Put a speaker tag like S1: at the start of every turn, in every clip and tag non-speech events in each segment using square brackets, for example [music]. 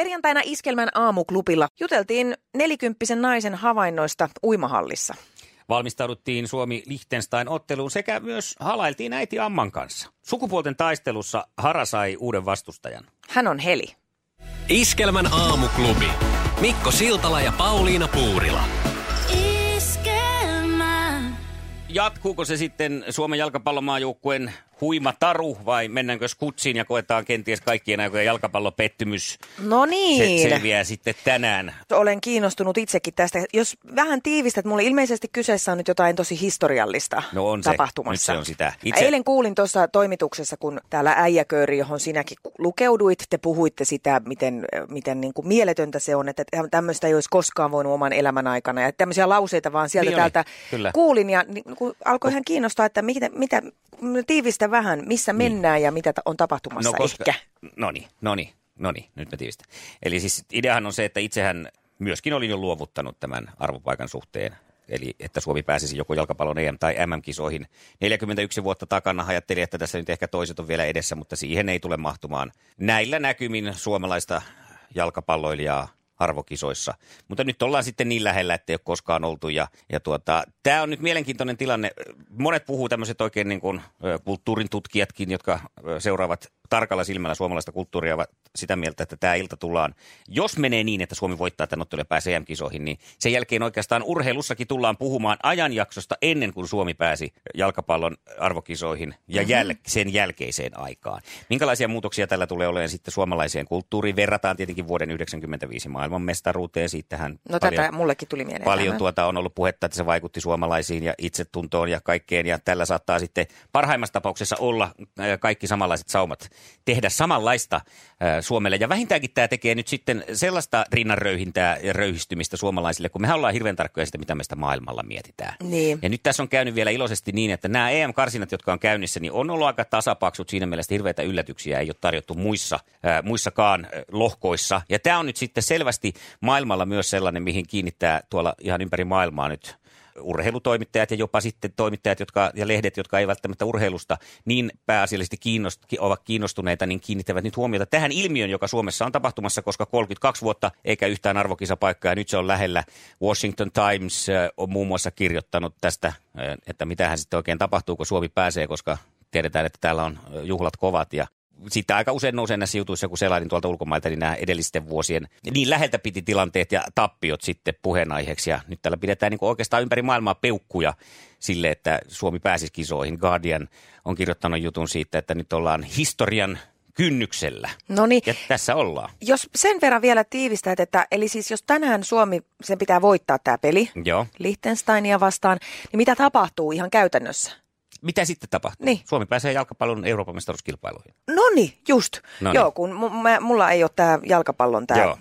S1: Perjantaina Iskelmän aamuklubilla juteltiin nelikymppisen naisen havainnoista uimahallissa.
S2: Valmistauduttiin Suomi-Liechtenstein-otteluun sekä myös halailtiin äiti Amman kanssa. Sukupuolten taistelussa Hara sai uuden vastustajan.
S1: Hän on Heli.
S3: Iskelmän aamuklubi. Mikko Siltala ja Pauliina Puurila.
S2: Jatkuuko se sitten Suomen jalkapallomaajoukkueen huima taru vai mennäänkö skutsiin ja koetaan kenties kaikkien aikojen jalkapallopettymys?
S1: No niin.
S2: Se selviää sitten tänään.
S1: Olen kiinnostunut itsekin tästä. Jos vähän tiivistät, mulle ilmeisesti kyseessä on nyt jotain tosi historiallista
S2: No on se.
S1: tapahtumassa.
S2: Nyt se on sitä.
S1: Itse... Eilen kuulin tuossa toimituksessa, kun täällä äijäkööri, johon sinäkin lukeuduit, te puhuitte sitä, miten, miten niin kuin mieletöntä se on, että tämmöistä ei olisi koskaan voinut oman elämän aikana. Ja tämmöisiä lauseita vaan sieltä
S2: Niin oli,
S1: täältä
S2: kyllä.
S1: kuulin ja niin, alkoi ihan kiinnostaa, että mitä, mitä tiivistä vähän, missä mennään ja mitä on tapahtumassa ehkä.
S2: No niin, no niin, no niin, nyt mä tiivistän. Eli siis ideahan on se, että itsehän myöskin olin jo luovuttanut tämän arvopaikan suhteen. Eli että Suomi pääsisi joko jalkapallon EM- tai MM-kisoihin. 41 vuotta takana ajattelin, että tässä nyt ehkä toiset on vielä edessä, mutta siihen ei tule mahtumaan näillä näkymin suomalaista jalkapalloilijaa arvokisoissa. Mutta nyt ollaan sitten niin lähellä, että ei ole koskaan oltu. Ja, ja tuota, tämä on nyt mielenkiintoinen tilanne. Monet puhuu tämmöiset oikein niin kuin, kulttuurin tutkijatkin, jotka seuraavat tarkalla silmällä suomalaista kulttuuria, ovat sitä mieltä, että tämä ilta tullaan, jos menee niin, että Suomi voittaa tämän ottelun ja pääsee EM-kisoihin, niin sen jälkeen oikeastaan urheilussakin tullaan puhumaan ajanjaksosta ennen kuin Suomi pääsi jalkapallon arvokisoihin ja jäl- sen jälkeiseen aikaan. Minkälaisia muutoksia tällä tulee olemaan sitten suomalaiseen kulttuuriin? Verrataan tietenkin vuoden 1995 maailmanmestaruuteen. Siitähän
S1: No
S2: paljon,
S1: tätä mullekin tuli mieleen.
S2: paljon tuota on ollut puhetta, että se vaikutti suomalaisiin ja itsetuntoon ja kaikkeen. Ja tällä saattaa sitten parhaimmassa tapauksessa olla äh, kaikki samanlaiset saumat tehdä samanlaista Suomelle. Ja vähintäänkin tämä tekee nyt sitten sellaista rinnanröyhintää ja röyhistymistä suomalaisille, kun me ollaan hirveän tarkkoja siitä, mitä me sitä maailmalla mietitään.
S1: Niin.
S2: Ja nyt tässä on käynyt vielä iloisesti niin, että nämä EM-karsinat, jotka on käynnissä, niin on ollut aika tasapaksut siinä mielessä, hirveitä yllätyksiä ei ole tarjottu muissa, äh, muissakaan lohkoissa. Ja tämä on nyt sitten selvästi maailmalla myös sellainen, mihin kiinnittää tuolla ihan ympäri maailmaa nyt urheilutoimittajat ja jopa sitten toimittajat jotka, ja lehdet, jotka ei välttämättä urheilusta niin pääasiallisesti kiinnost, ki- ovat kiinnostuneita, niin kiinnittävät nyt huomiota tähän ilmiön, joka Suomessa on tapahtumassa, koska 32 vuotta eikä yhtään arvokisapaikkaa ja nyt se on lähellä. Washington Times on muun muassa kirjoittanut tästä, että mitähän sitten oikein tapahtuu, kun Suomi pääsee, koska tiedetään, että täällä on juhlat kovat ja sitten aika usein nousee näissä jutuissa, kun selailin tuolta ulkomailta, niin nämä edellisten vuosien niin läheltä piti tilanteet ja tappiot sitten puheenaiheeksi. Ja nyt täällä pidetään niin oikeastaan ympäri maailmaa peukkuja sille, että Suomi pääsisi kisoihin. Guardian on kirjoittanut jutun siitä, että nyt ollaan historian kynnyksellä.
S1: No niin,
S2: Ja tässä ollaan.
S1: jos sen verran vielä tiivistät, että eli siis jos tänään Suomi, sen pitää voittaa tämä peli
S2: Joo.
S1: Liechtensteinia vastaan, niin mitä tapahtuu ihan käytännössä?
S2: Mitä sitten tapahtuu?
S1: Niin.
S2: Suomi pääsee jalkapallon Euroopan mestaruuskilpailuihin.
S1: No niin, just.
S2: Noniin.
S1: Joo, kun mu- mä, mulla ei ole tämä jalkapallon tämä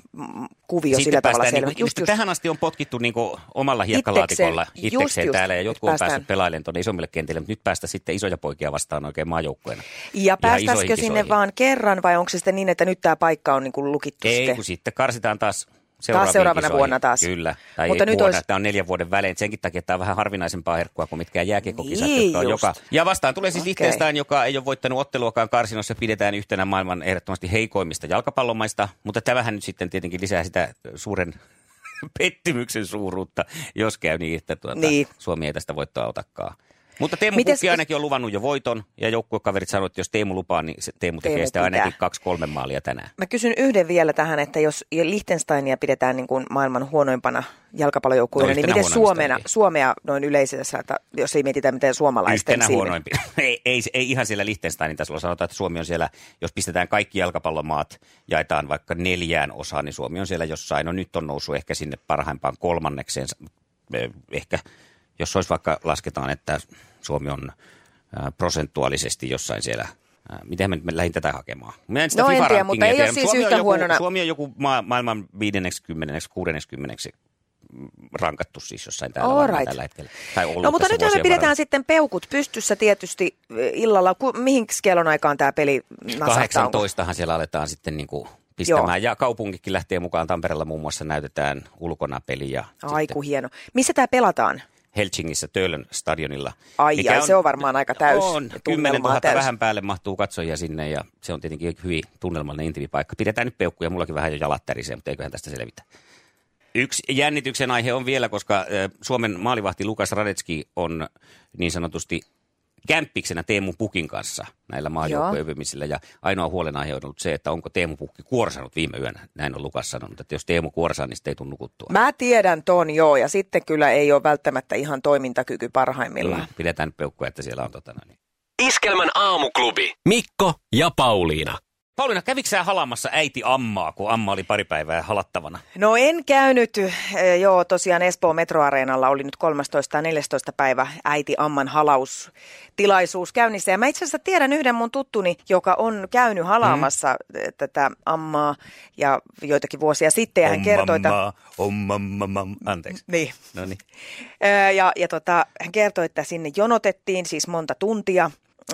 S1: kuvio sillä tavalla
S2: päästään
S1: selvä.
S2: Niin,
S1: Just, just.
S2: Tähän asti on potkittu niin omalla hiekkalaatikolla
S1: Itsekseen.
S2: itsekseen,
S1: Just, just.
S2: täällä ja jotkut
S1: Nyt
S2: on
S1: päästään.
S2: päässyt pelailemaan tuonne isommille kentille, mutta nyt päästä sitten isoja poikia vastaan oikein maajoukkueena.
S1: Ja päästäisikö sinne vaan kerran vai onko se sitten niin, että nyt tämä paikka on niin kuin lukittu
S2: Ei,
S1: sitten?
S2: kun sitten karsitaan taas seuraaviin
S1: seuraavana
S2: kisoihin.
S1: vuonna taas.
S2: Kyllä. Tai
S1: Mutta nyt
S2: vuonna,
S1: olisi-
S2: tämä on neljän vuoden välein. Senkin takia tämä on vähän harvinaisempaa herkkua kuin mitkään jääkiekokisat,
S1: Niin
S2: on joka... Ja vastaan tulee siis okay. Liechtenstein, joka ei ole voittanut otteluakaan karsinossa, pidetään yhtenä maailman ehdottomasti heikoimmista jalkapallomaista, mutta tämähän nyt sitten tietenkin lisää sitä suuren [laughs] pettymyksen suuruutta, jos käy niin, että tuota,
S1: Niin.
S2: Suomi ei tästä voittoa otakaan. Mutta Teemu
S1: Mites-
S2: Pukki ainakin on luvannut jo voiton, ja joukkuekaverit sanoivat, että jos Teemu lupaa, niin se Teemu tekee
S1: Teemu
S2: sitä
S1: pitää.
S2: ainakin kaksi-kolme maalia tänään.
S1: Mä kysyn yhden vielä tähän, että jos Liechtensteinia pidetään niin kuin maailman huonoimpana jalkapallojoukkueena,
S2: No,
S1: niin miten Suomena, Suomea noin yleisessä, että jos ei mietitä miten suomalaisten
S2: Yhtenä huonoimpia. [laughs] ei, ei, ei ihan siellä Liechtensteinin tasolla. Sanotaan, että Suomi on siellä, jos pistetään kaikki jalkapallomaat, jaetaan vaikka neljään osaan, niin Suomi on siellä jossain. No nyt on noussut ehkä sinne parhaimpaan kolmannekseen. Eh, Ehkä, jos olisi vaikka lasketaan, että Suomi on prosentuaalisesti jossain siellä Miten me nyt lähdin tätä hakemaan? Mä sitä
S1: No en tiedä, mutta ei ole siis
S2: Suomi on
S1: yhtä
S2: joku,
S1: huonona.
S2: Suomi on joku maa, maailman 50, 60 rankattu siis jossain täällä varmaan
S1: right.
S2: tällä hetkellä. Tai ollut
S1: No mutta nyt me pidetään
S2: varrella.
S1: sitten peukut pystyssä tietysti illalla. Ku, mihin kellon aikaan tämä peli nasahtaa?
S2: 18han siellä aletaan sitten niin kuin pistämään. Ja kaupunkikin lähtee mukaan. Tampereella muun muassa näytetään ulkona peli ja
S1: Aiku hieno. Missä tämä pelataan?
S2: Helsingissä Töölön stadionilla.
S1: Ai
S2: mikä
S1: ai, se on varmaan aika täys.
S2: On,
S1: ja
S2: 10
S1: tunnelmaa
S2: 000
S1: täys.
S2: vähän päälle mahtuu katsojia sinne ja se on tietenkin hyvin tunnelmallinen intiimipaikka. Pidetään nyt peukkuja, mullakin vähän jo jalat tärisee, mutta eiköhän tästä selvitä. Yksi jännityksen aihe on vielä, koska Suomen maalivahti Lukas Radetski on niin sanotusti kämppiksenä Teemu Pukin kanssa näillä maajoukkoyöpymisillä. Ja ainoa huolenaihe on ollut se, että onko Teemu Pukki kuorsannut viime yönä. Näin on Lukas sanonut, että jos Teemu kuorsaa, niin sitten ei tunnu nukuttua.
S1: Mä tiedän ton joo, ja sitten kyllä ei ole välttämättä ihan toimintakyky parhaimmillaan.
S2: Mm, Pidetään peukkuja, että siellä on tota noin.
S4: Iskelmän aamuklubi.
S3: Mikko ja Pauliina.
S2: Pauliina, kävikö sä halamassa äiti Ammaa, kun Amma oli pari päivää halattavana?
S1: No en käynyt, eh, joo tosiaan Espoon metroareenalla oli nyt 13. ja 14. päivä äiti Amman halaustilaisuus käynnissä. Ja mä itse asiassa tiedän yhden mun tuttuni, joka on käynyt halaamassa mm. tätä Ammaa ja joitakin vuosia sitten. Ja hän kertoi, että...
S2: Anteeksi.
S1: Niin.
S2: No niin.
S1: Ö, Ja, ja tota, hän kertoi, että sinne jonotettiin siis monta tuntia.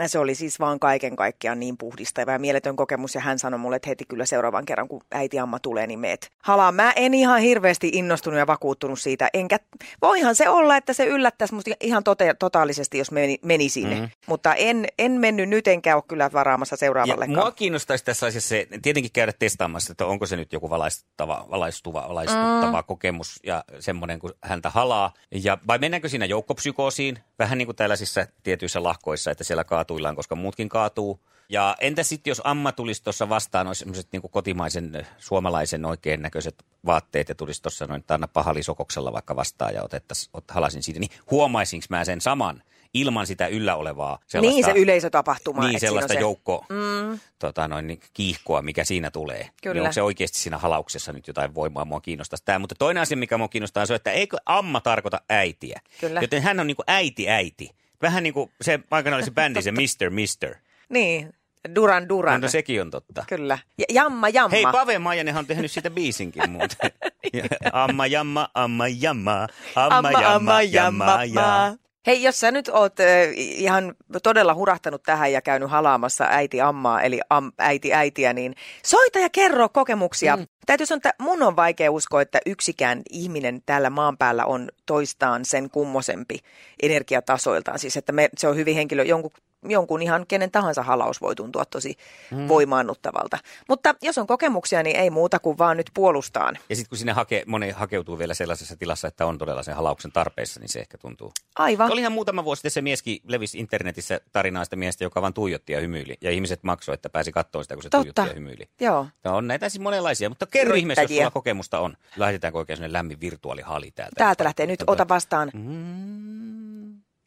S1: Se oli siis vaan kaiken kaikkiaan niin puhdistava ja mieletön kokemus. Ja hän sanoi mulle, että heti kyllä seuraavan kerran, kun äiti Amma tulee, niin meet halaan. Mä en ihan hirveästi innostunut ja vakuuttunut siitä. Enkä, voihan se olla, että se yllättäisi musta ihan tote, totaalisesti, jos meni, meni sinne. Mm-hmm. Mutta en, en mennyt nyt, enkä ole kyllä varaamassa
S2: Ja
S1: seuraavallekaan.
S2: mua kiinnostaisi tässä asiassa se, tietenkin käydä testaamassa, että onko se nyt joku valaistuva, valaistuva, valaistuttava mm. kokemus ja semmoinen, kun häntä halaa. Ja, vai mennäänkö siinä joukkopsykoosiin, vähän niin kuin tällaisissa tietyissä lahkoissa, että siellä kaatuillaan, koska muutkin kaatuu. Ja entä sitten, jos Amma tulisi tuossa vastaan, olisi semmoiset niin kotimaisen suomalaisen oikein näköiset vaatteet ja tulisi tuossa noin Tanna Pahalisokoksella vaikka vastaan ja otettaisiin, ot, halasin siitä, niin huomaisinko mä sen saman ilman sitä yllä olevaa sellaista...
S1: Niin se yleisötapahtuma.
S2: Niin,
S1: että
S2: sellaista
S1: se-
S2: joukko mm. tota, noin, niin, kiihkoa, mikä siinä tulee.
S1: Kyllä.
S2: Niin onko se oikeasti siinä halauksessa nyt jotain voimaa, mua kiinnostaa tämä. Mutta toinen asia, mikä mua kiinnostaa, on se, että eikö amma tarkoita äitiä.
S1: Kyllä.
S2: Joten hän on niin kuin äiti äiti. Vähän niin kuin se aikana oli se bändi, se Mr. Mister.
S1: Niin, Duran Duran.
S2: No sekin on totta.
S1: Kyllä. Ja, jamma, jamma.
S2: Hei, Pave Maijanenhan on tehnyt siitä biisinkin muuten. [laughs] Ja Amma jamma, amma jamma, amma jamma, jamma, jamma.
S1: Hei, jos sä nyt oot äh, ihan todella hurahtanut tähän ja käynyt halaamassa äiti ammaa, eli am, äiti äitiä, niin soita ja kerro kokemuksia. Mm. Täytyy sanoa, että mun on vaikea uskoa, että yksikään ihminen täällä maan päällä on toistaan sen kummosempi energiatasoiltaan. Siis, että me, se on hyvin henkilö, jonkun, jonkun ihan kenen tahansa halaus voi tuntua tosi mm. voimaannuttavalta. Mutta jos on kokemuksia, niin ei muuta kuin vaan nyt puolustaan.
S2: Ja sitten kun sinne hake, moni hakeutuu vielä sellaisessa tilassa, että on todella sen halauksen tarpeessa, niin se ehkä tuntuu.
S1: Aivan.
S2: Olihan muutama vuosi sitten se mieskin levisi internetissä tarinaa sitä miestä, joka vaan tuijotti ja hymyili. Ja ihmiset maksoi, että pääsi katsomaan sitä, kun se
S1: Totta.
S2: tuijotti ja hymyili.
S1: Joo.
S2: No, on näitä siis monenlaisia, mutta kerro ihmeessä, jos sulla kokemusta on. Lähetetäänkö oikein sellainen lämmin virtuaalihali täältä?
S1: Täältä lähtee nyt, ota vastaan.
S2: Mm.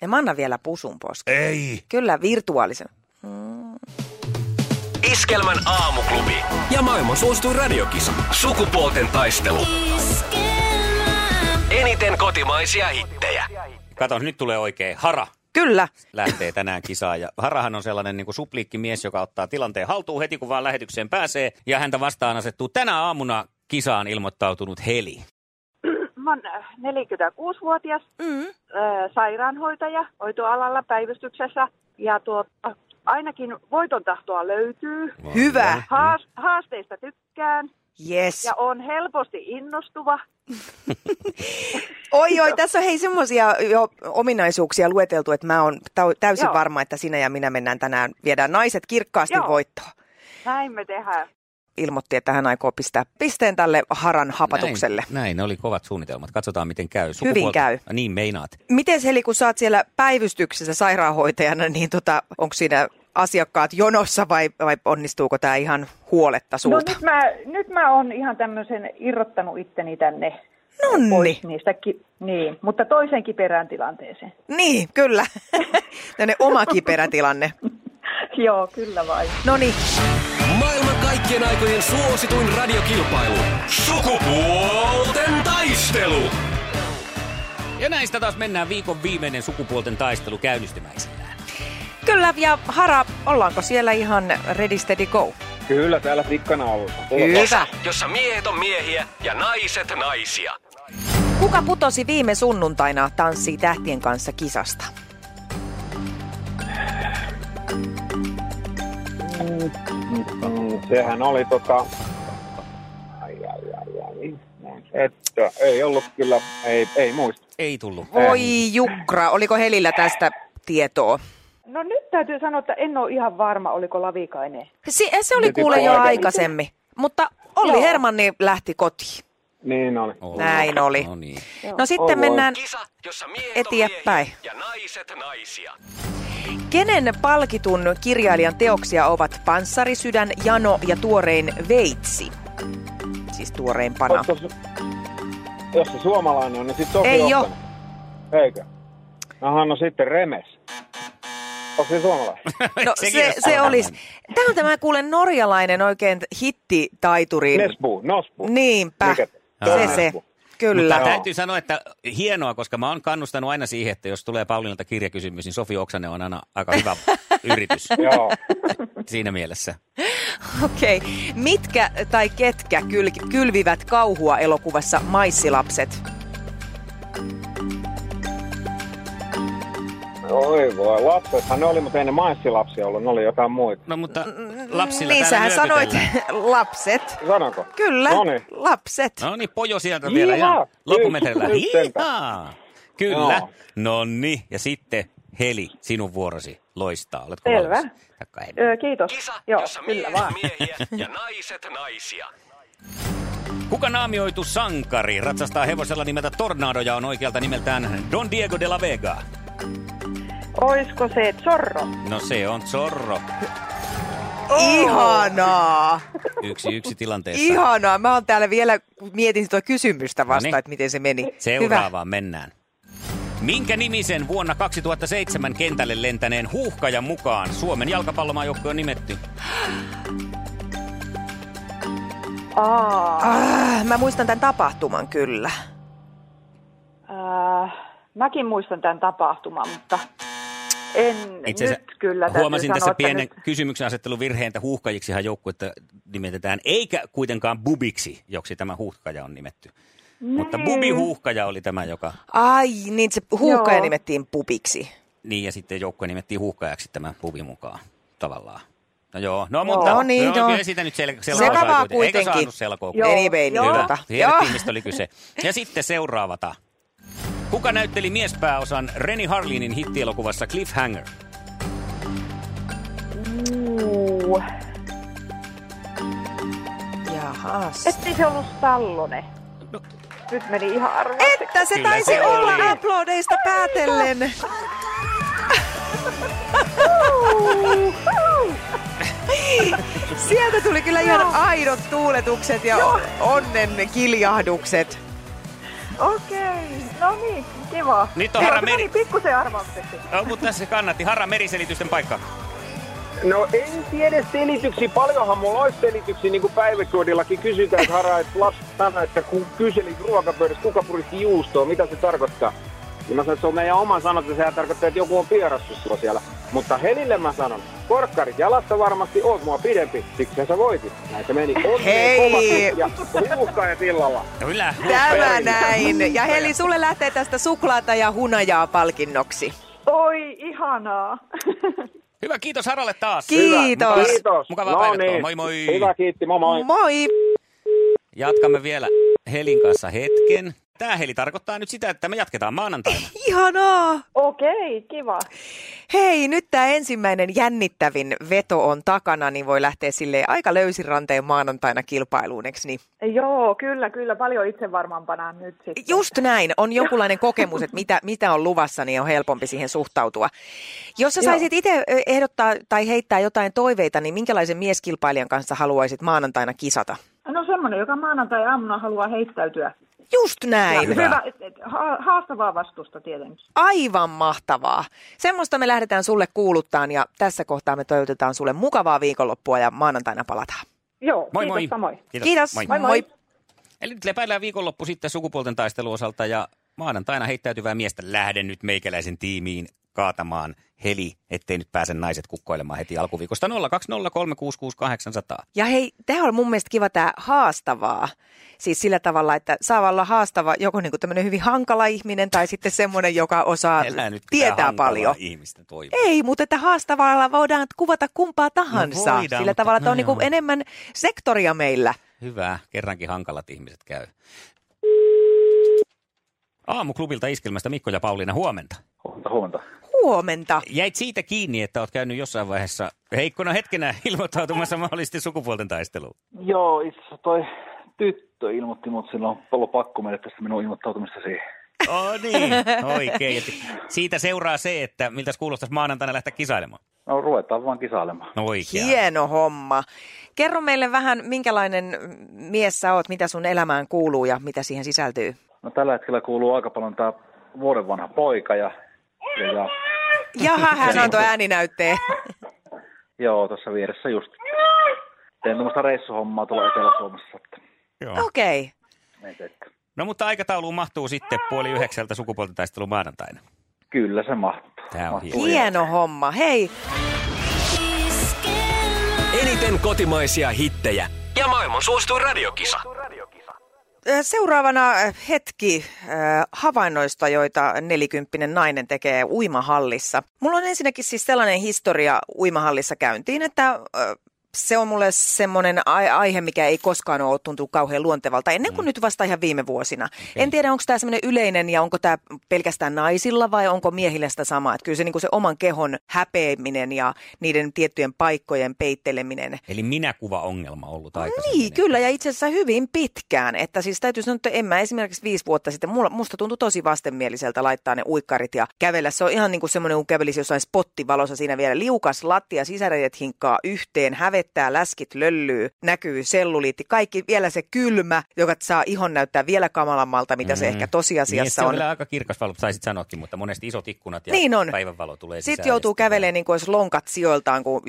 S1: Ja mä annan vielä pusun poske.
S2: Ei.
S1: Kyllä, virtuaalisen.
S4: Iskelmän aamuklubi.
S3: Ja maailman suosituin radiokisa.
S4: Sukupuolten taistelu. Eniten kotimaisia hittejä.
S2: Kato, nyt tulee oikein hara.
S1: Kyllä.
S2: lähtee tänään kisaan. Ja Harahan on sellainen niin kuin supliikkimies, joka ottaa tilanteen haltuun heti, kun vaan lähetykseen pääsee. Ja häntä vastaan asettuu tänä aamuna kisaan ilmoittautunut Heli.
S5: Mä oon äh, 46-vuotias
S1: Mm.
S5: äh, sairaanhoitaja hoitoalalla päivystyksessä ja tuota, ainakin voiton tahtoa löytyy.
S1: Hyvä.
S5: Haas, haasteista tykkään
S1: Yes.
S5: ja on helposti innostuva.
S1: Oi, oi, tässä on hei semmoisia jo ominaisuuksia lueteltu, että mä oon täysin
S5: Joo.
S1: varma, että sinä ja minä mennään tänään, viedään naiset kirkkaasti
S5: Joo.
S1: voittoon.
S5: Näin me tehdään.
S1: Ilmoitti, että hän aikoo pistää pisteen tälle haran hapatukselle.
S2: Näin, näin, ne oli kovat suunnitelmat. Katsotaan, miten käy.
S1: Hyvin käy.
S2: Niin meinaat.
S1: Miten Heli, kun sä oot siellä päivystyksessä sairaanhoitajana, niin tota, onko siinä asiakkaat jonossa vai, vai onnistuuko tämä ihan huoletta
S5: No
S1: sulta?
S5: nyt mä, nyt mä oon ihan tämmöisen irrottanut itteni tänne
S1: Nonni.
S5: pois niistä, ki- niin, mutta toisen kiperään tilanteeseen.
S1: Niin, kyllä. [laughs] Tänne oma kiperätilanne. [laughs]
S5: Joo, kyllä vain.
S1: No niin,
S3: Maailman kaikkien aikojen suosituin radiokilpailu.
S4: Sukupuolten taistelu.
S2: Ja näistä taas mennään viikon viimeinen sukupuolten taistelu käynnistymäisillään.
S1: kyllä. Ja Hara, ollaanko siellä ihan ready, steady, go?
S6: Kyllä täällä tikkana ollaan.
S1: Hyvä.
S4: Jossa miehet on miehiä ja naiset naisia.
S1: Kuka putosi viime sunnuntaina Tanssii tähtien kanssa kisasta?
S6: Mm, sehän oli tota... Ai, ai, ai, ai. Että ei ollut kyllä, ei, ei muista.
S2: Ei tullut.
S1: Voi Jukra, oliko Helillä tästä tietoa?
S5: No nyt täytyy sanoa, että en ole ihan varma, oliko Lavikainen.
S1: Se, se oli
S6: Piti
S1: kuule jo aikaisemmin, mutta Olli
S5: Joo.
S1: Hermanni lähti kotiin.
S6: Niin oli.
S2: Ollut.
S1: Näin oli.
S2: No niin.
S1: No sitten
S6: voi.
S1: mennään,
S4: Kisa, jossa miehet
S1: Eteenpäin.
S4: ja naiset naisia.
S1: Kenen palkitun kirjailijan teoksia ovat Panssarisydän, Jano ja Tuorein Veitsi? Siis tuoreimpana.
S6: Se- Jos se suomalainen on, niin sitten Sofi
S1: Ei.
S6: Oksanen. Eikö? Aha, no sitten Remes. Onko se suomalainen? [laughs]
S1: No se, se olisi. Tämä on tämä kuulen norjalainen oikein hittitaituri.
S6: Nesbu, Nosbu.
S1: Niinpä.
S6: Mikä?
S1: Se se.
S6: Nesbu.
S1: Kyllä.
S2: Mutta täytyy sanoa, että hienoa, koska mä oon kannustanut aina siihen, että jos tulee Pauliinalta kirjakysymys, niin Sofi Oksanen on aina aika hyvä [laughs] yritys
S6: Joo.
S2: siinä mielessä.
S1: Okei. Okay. Mitkä tai ketkä kyl- kylvivät kauhua elokuvassa Maissilapset?
S6: Oi voi, lapsethan ne oli, mutta ei ne maissilapsia ollut, ne oli jotain muita.
S2: No mutta lapsilla
S1: niin
S2: täällä
S1: sähän sanoit [laughs] lapset.
S6: Sanonko?
S1: Kyllä,
S6: No niin.
S1: lapset.
S2: No niin, pojo sieltä vielä ihan loppumetreillä. Hiihaa! Kyllä. No niin, ja sitten Heli, sinun vuorosi loistaa. Oletko
S5: Selvä.
S2: valmis? Takka Heli.
S5: Öö, kiitos.
S4: Kisa,
S5: Joo,
S4: jossa
S5: kyllä
S4: miehet
S5: vaan.
S4: miehiä [laughs] ja naiset naisia.
S2: Kuka naamioitu sankari ratsastaa hevosella nimeltä Tornado ja on oikealta nimeltään Don Diego de la Vega?
S5: Oisko se Zorro?
S2: No se on Zorro.
S1: Ihanaa.
S2: Yksi yksi tilanteessa.
S1: Ihanaa. Mä oon täällä vielä, mietin sitä kysymystä vasta,
S2: No niin.
S1: että miten se meni. Hyvä.
S2: Seuraavaan mennään. Minkä nimisen vuonna 2007 kentälle lentäneen huuhkajan mukaan Suomen jalkapallomaajoukkue on nimetty?
S5: Aa,
S1: Ah, mä muistan tämän tapahtuman kyllä.
S5: äh, mäkin muistan tämän tapahtuman, mutta en
S2: Itse
S5: nyt kyllä
S2: huomasin tässä
S5: sanoa, että
S2: pienen
S5: nyt-
S2: kysymyksen asettelun virheen, että huuhkajiksihan joukkuetta nimetetään, eikä kuitenkaan bubiksi, joksi tämä huuhkaja on nimetty. Mutta
S5: Niin.
S2: bubi-huuhkaja oli tämä, joka...
S1: Ai, niin se huuhkaja
S5: Joo.
S1: nimettiin pupiksi.
S2: Niin, ja sitten joukkue nimettiin huuhkajaksi tämän bubi mukaan tavallaan. No joo, no mutta
S1: No niin, no.
S2: kyllä siitä nyt sel- selkoa sai kuitenkin. Eikö
S1: kuitenkin.
S2: saanut selkoa?
S5: Joo.
S1: Anyway,
S5: Joo.
S1: niin
S2: Hyvä,
S1: tota.
S2: tiedettiin mistä oli kyse. Ja sitten seuraavata. Kuka näytteli miespääosan Reni Harlinin hittielokuvassa Cliffhanger?
S5: Uu,
S1: Jahas.
S5: ettei se ollut Stallone.
S2: No.
S5: Nyt meni ihan arvaaksi.
S1: Että se
S2: Kyllä
S1: taisi
S2: se
S1: olla
S2: oli.
S1: uploadeista päätellen. Sieltä tuli kyllä ihan aidot tuuletukset ja onnen kiljahdukset.
S5: Okei, no niin, kiva.
S2: Nyt on Harra Meri.
S5: pikkusen arvaukseksi.
S2: No, mutta tässä kannatti. Harra meriselitysten paikka.
S6: No en tiedä selityksiä. Paljonhan mulla olisi selityksiä, niin kuin päiväkodillakin kysytään, että Hara, että lapsi sanoi, että kun kyseli ruokapöydässä, kuka puristi juustoa, mitä se tarkoittaa? Niin mä sanoin, että se on meidän oma sanonta, sehän tarkoittaa, että joku on pierassut sua siellä. Mutta Helille mä sanon, korkkarit jalassa varmasti oot mua pidempi, siksi sä voitit. Näin se meni. Onnea
S1: Hei!
S6: ja huuhkaajat illalla.
S2: Kyllä.
S1: Tämä näin. Ja Heli, sulle lähtee tästä suklaata ja hunajaa palkinnoksi.
S5: Oi, ihanaa. [laughs]
S2: Hyvä, kiitos Haralle taas.
S1: Kiitos.
S6: Kiitos.
S2: Mukavaa
S6: no
S2: päiväntoa.
S6: niin.
S2: Moi moi.
S6: Hyvä, kiitti. Moi moi.
S1: Moi!
S2: Jatkamme vielä Helin kanssa hetken. Tämä Heli tarkoittaa nyt sitä, että me jatketaan maanantaina. [laughs]
S1: Ihanaa!
S5: Okei, kiva.
S1: Hei, nyt tämä ensimmäinen jännittävin veto on takana, niin voi lähteä sille aika löysin ranteen maanantaina kilpailuun, eikö niin?
S5: Joo, kyllä, kyllä. Paljon itsevarmampana nyt sitten.
S1: Just näin, on [laughs] jonkunlainen kokemus, että mitä, mitä on luvassa, niin on helpompi siihen suhtautua. Jos sä saisit itse ehdottaa tai heittää jotain toiveita, niin minkälaisen mieskilpailijan kanssa haluaisit maanantaina kisata?
S5: No semmoinen, joka maanantai-aamuna haluaa heittäytyä.
S1: Just näin.
S2: Hyvä.
S5: Haastavaa vastusta tietenkin.
S1: Aivan mahtavaa. Semmoista me lähdetään sulle kuuluttaan ja tässä kohtaa me toivotetaan sulle mukavaa viikonloppua ja maanantaina palataan.
S5: Joo,
S2: Moi
S5: kiitos
S2: moi.
S5: samoin.
S1: Kiitos.
S2: Moi.
S1: Moi moi.
S2: Eli nyt lepäillään viikonloppu sitten sukupuolten taisteluosalta ja maanantaina heittäytyvää miestä lähden nyt meikäläisen tiimiin kaatamaan heli, ettei nyt pääse naiset kukkoilemaan heti alkuviikosta 020366800.
S1: Ja hei, tämä on mun mielestä kiva tämä haastavaa. Siis sillä tavalla, että saa olla haastava joko niinku tämmöinen hyvin hankala ihminen tai sitten semmoinen, joka osaa
S2: Elää nyt
S1: tietää paljon.
S2: ihmisten toivoa.
S1: Ei, mutta että haastavalla voidaan kuvata kumpaa tahansa.
S2: voidaan,
S1: sillä
S2: mutta-
S1: tavalla, että on
S2: no
S1: niinku
S2: joo.
S1: enemmän sektoria meillä.
S2: Hyvä, kerrankin hankalat ihmiset käy. Aamuklubilta iskelmästä Mikko ja Pauliina, huomenta.
S7: Huomenta, huomenta.
S1: Huomenta.
S2: Jäit siitä kiinni, että oot käynyt jossain vaiheessa heikkona hetkenä [laughs] ilmoittautumassa mahdollisesti sukupuolten taisteluun.
S7: Joo, itse asiassa toi tyttö ilmoitti, mutta silloin on ollut pakko mennä tästä minun ilmoittautumista siihen.
S2: Oh niin, oikein. Siitä seuraa se, että miltä kuulostaisi maanantaina lähteä kisailemaan.
S7: No ruvetaan vaan kisailemaan.
S2: No oikein.
S1: Hieno homma. Kerro meille vähän, minkälainen mies sä oot, mitä sun elämään kuuluu ja mitä siihen sisältyy.
S7: No tällä hetkellä kuuluu aika paljon tämä vuoden vanha poika ja, ja, ja
S1: Jaha, hän antoi ääninäytteen.
S7: joo, tuossa vieressä just teen tuommoista reissuhommaa tuolla Etelä-Suomessa.
S1: Okei.
S7: et.
S2: No mutta aikatauluun mahtuu sitten puoli yhdeksältä sukupuolten taistelu maanantaina.
S7: Kyllä se mahtuu.
S2: Tää on
S7: Mahtuu.
S1: Hieno homma. Hei,
S4: Eniten kotimaisia hittejä ja maailman suosituin radiokisa.
S1: Seuraavana hetki havainnoista, joita nelikymppinen nainen tekee uimahallissa. Mulla on ensinnäkin siis sellainen historia uimahallissa käyntiin, että se on mulle semmoinen ai- aihe, mikä ei koskaan ole tuntunut kauhean luontevalta, ennen kuin mm. nyt vasta ihan viime vuosina. Okay. En tiedä, onko tämä semmoinen yleinen ja onko tämä pelkästään naisilla vai onko miehillä sitä samaa. Että kyllä se, niin se oman kehon häpeäminen ja niiden tiettyjen paikkojen peitteleminen
S2: Eli minäkuva-ongelma ollut aikaisemmin.
S1: niin, kyllä, ja itse asiassa hyvin pitkään. Että siis täytyy sanoa, että en mä esimerkiksi viisi vuotta sitten, mulla, musta tuntui tosi vastenmieliseltä laittaa ne uikkarit ja kävellä. Se on ihan niin kuin semmoinen, kun kävelisi jossain spottivalossa siinä vielä liukas lattia, sisäreidet hinkkaa yhteen, hävettää, läskit löllyy, näkyy selluliitti, kaikki vielä se kylmä, joka saa ihon näyttää vielä kamalammalta, mitä se ehkä
S2: niin,
S1: tosiasiassa
S2: se on
S1: on.
S2: vielä aika kirkas valo, saisit sanoakin, mutta monesti isot ikkunat ja
S1: Niin on.
S2: päivänvalo tulee sisään.
S1: Sitten joutuu kävelemään niin kuin olisi lonkat sijoiltaan, kun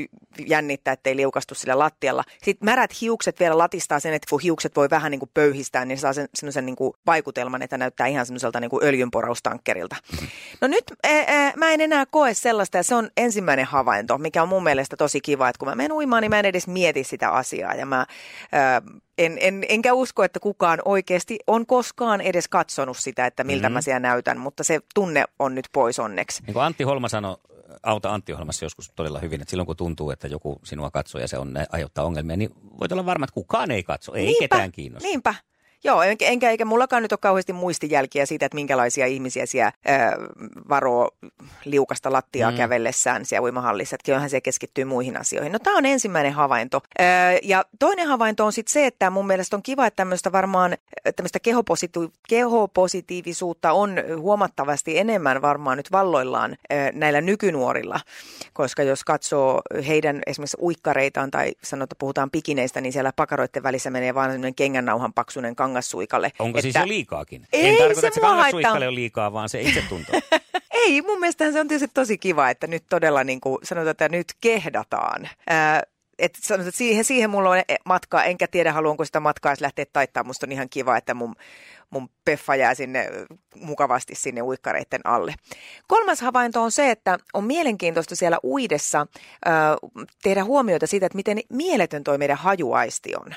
S1: jännittää, ettei liukastu sillä lattialla. Sitten märät hiukset vielä latistaa sen, että kun hiukset voi vähän niin kuin pöyhistää, niin saa sen semmoisen niin kuin vaikutelman, että näyttää ihan semmoiselta niin kuin öljynporaustankkerilta. No nyt ää, ää, mä en enää koe sellaista, ja se on ensimmäinen havainto, mikä on mun mielestä tosi kiva, että kun mä menen uimaan, niin mä en edes mieti sitä asiaa. Ja mä, ää, en, en, enkä usko, että kukaan oikeasti on koskaan edes katsonut sitä, että miltä mm-hmm. mä siellä näytän, mutta se tunne on nyt pois onneksi.
S2: Niin kuin Antti Holma sanoi, auta Antti Holmassa joskus todella hyvin, että silloin kun tuntuu, että joku sinua katsoo ja se on, aiheuttaa ongelmia, niin voit olla varma, että kukaan ei katso, ei ketään kiinnosta.
S1: Niinpä. Joo, enkä, enkä eikä mullakaan nyt ole kauheasti muistijälkiä siitä, että minkälaisia ihmisiä siellä ää, varoo liukasta lattiaa mm. kävellessään siellä uimahallissa. Että kyllähän se keskittyy muihin asioihin. No tämä on ensimmäinen havainto. Ää, ja toinen havainto on sitten se, että mun mielestä on kiva, että tämmöistä varmaan tämmöistä kehopositi- kehopositiivisuutta on huomattavasti enemmän varmaan nyt valloillaan ää, näillä nykynuorilla. Koska jos katsoo heidän esimerkiksi uikkareitaan tai sanotaan, puhutaan pikineistä, niin siellä pakaroiden välissä menee vaan semmoinen kengännauhan paksunen kangassuikalle.
S2: Onko siis jo liikaakin?
S1: Ei
S2: en tarkoita,
S1: se
S2: että se
S1: haittaa.
S2: on liikaa, vaan se itse tuntuu. [laughs]
S1: Ei, mun mielestä se on tietysti tosi kiva, että nyt todella niin kuin sanotaan, että nyt kehdataan. Ää, että sanotaan, että siihen, siihen mulla on matkaa, enkä tiedä haluanko sitä matkaa edes lähteä taittaa. Musta on ihan kiva, että mun, mun peffa jää sinne mukavasti sinne uikkareiden alle. Kolmas havainto on se, että on mielenkiintoista siellä uidessa äh, tehdä huomioita siitä, että miten mieletön toi meidän hajuaisti on.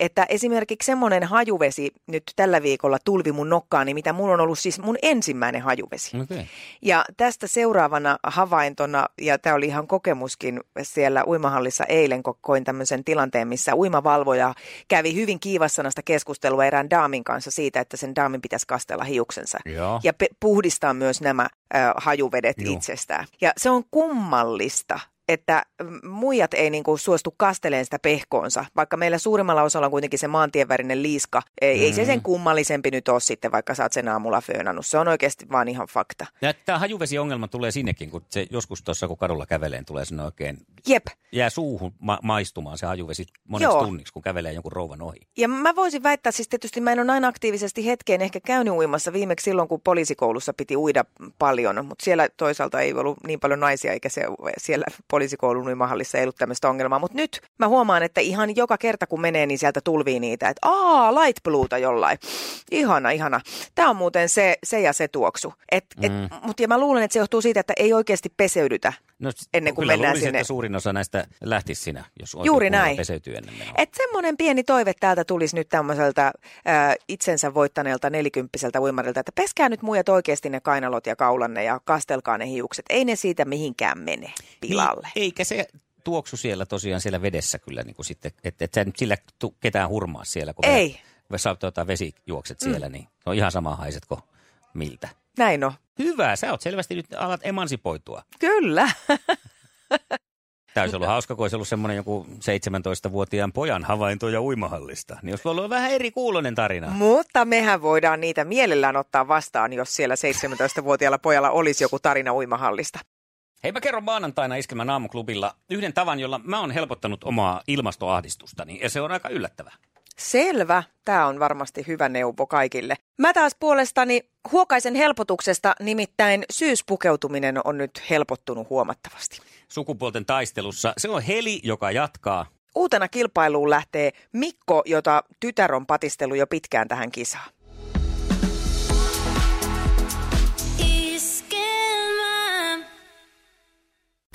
S1: Että esimerkiksi semmoinen hajuvesi nyt tällä viikolla tulvi mun nokkaani, mitä mulla on ollut siis mun ensimmäinen hajuvesi.
S2: Okay.
S1: Ja tästä seuraavana havaintona, ja tämä oli ihan kokemuskin siellä uimahallissa eilen, kun koin tämmöisen tilanteen, missä uimavalvoja kävi hyvin kiivassanasta keskustelua erään daamin kanssa siitä, että sen daamin pitäisi kastella hiuksensa.
S2: Joo.
S1: Ja pe- puhdistaa myös nämä ö, hajuvedet
S2: Joo.
S1: itsestään. Ja se on kummallista, että mm, muijat ei niinku suostu kasteleen sitä pehkoonsa, vaikka meillä suurimmalla osalla on kuitenkin se maantienvärinen liiska. Ei, mm. ei se sen kummallisempi nyt ole sitten, vaikka sä oot sen aamulla föönannut. Se on oikeasti vaan ihan fakta.
S2: Ja tämä hajuvesiongelma tulee sinnekin, kun se joskus tuossa, kun kadulla käveleen, tulee sinne oikein,
S1: Jep.
S2: jää suuhun ma- maistumaan se hajuvesi moneksi
S1: Joo.
S2: tunniksi, kun kävelee jonkun rouvan ohi.
S1: Ja mä voisin väittää, siis tietysti mä en ole näin aktiivisesti hetkeen ehkä käynyt uimassa viimeksi silloin, kun poliisikoulussa piti uida paljon, mutta siellä toisaalta ei ollut niin paljon naisia, eikä se siellä poliisikoulun uimahallissa ei ollut tämmöistä ongelmaa. Mutta nyt mä huomaan, että ihan joka kerta kun menee, niin sieltä tulvii niitä, että aa, light blueta jollain. Ihana, ihana. Tämä on muuten se, se ja se tuoksu. Et, et, mm. Mutta mä luulen, että se johtuu siitä, että ei oikeasti peseydytä
S2: No,
S1: ennen kuin mennään
S2: luulisin,
S1: sinne.
S2: että suurin osa näistä lähtisi sinä, jos oikein
S1: Juuri näin.
S2: peseytyy ennen menoa.
S1: Että semmoinen pieni toive täältä tulisi nyt tämmöiseltä ää, itsensä voittaneelta nelikymppiseltä uimarilta, että peskää nyt muijat oikeasti ne kainalot ja kaulanne ja kastelkaa ne hiukset. Ei ne siitä mihinkään mene pilalle.
S2: Niin, eikä se tuoksu siellä tosiaan siellä vedessä kyllä niin kuin sitten, että et sä nyt sillä tu, ketään hurmaa siellä, kun
S1: Ei.
S2: Ve, sä tota, vesijuokset siellä, niin on ihan sama haisetko miltä.
S1: Näin on.
S2: Hyvä, sä oot selvästi nyt alat emansipoitua.
S1: Kyllä. [laughs]
S2: Tämä olisi ollut hauska, kun olisi ollut semmoinen joku 17-vuotiaan pojan havaintoja uimahallista. Niin olisi ollut vähän eri kuulonen tarina.
S1: Mutta mehän voidaan niitä mielellään ottaa vastaan, jos siellä 17-vuotiaalla pojalla olisi joku tarina uimahallista.
S2: Hei, mä kerron maanantaina Iskelmän aamuklubilla yhden tavan, jolla mä oon helpottanut omaa ilmastoahdistustani, ja se on aika yllättävää.
S1: Selvä. Tämä on varmasti hyvä neuvo kaikille. Mä taas puolestani huokaisen helpotuksesta, nimittäin syyspukeutuminen on nyt helpottunut huomattavasti.
S2: Sukupuolten taistelussa se on Heli, joka jatkaa.
S1: Uutena kilpailuun lähtee Mikko, jota tytär on patistellut jo pitkään tähän kisaan.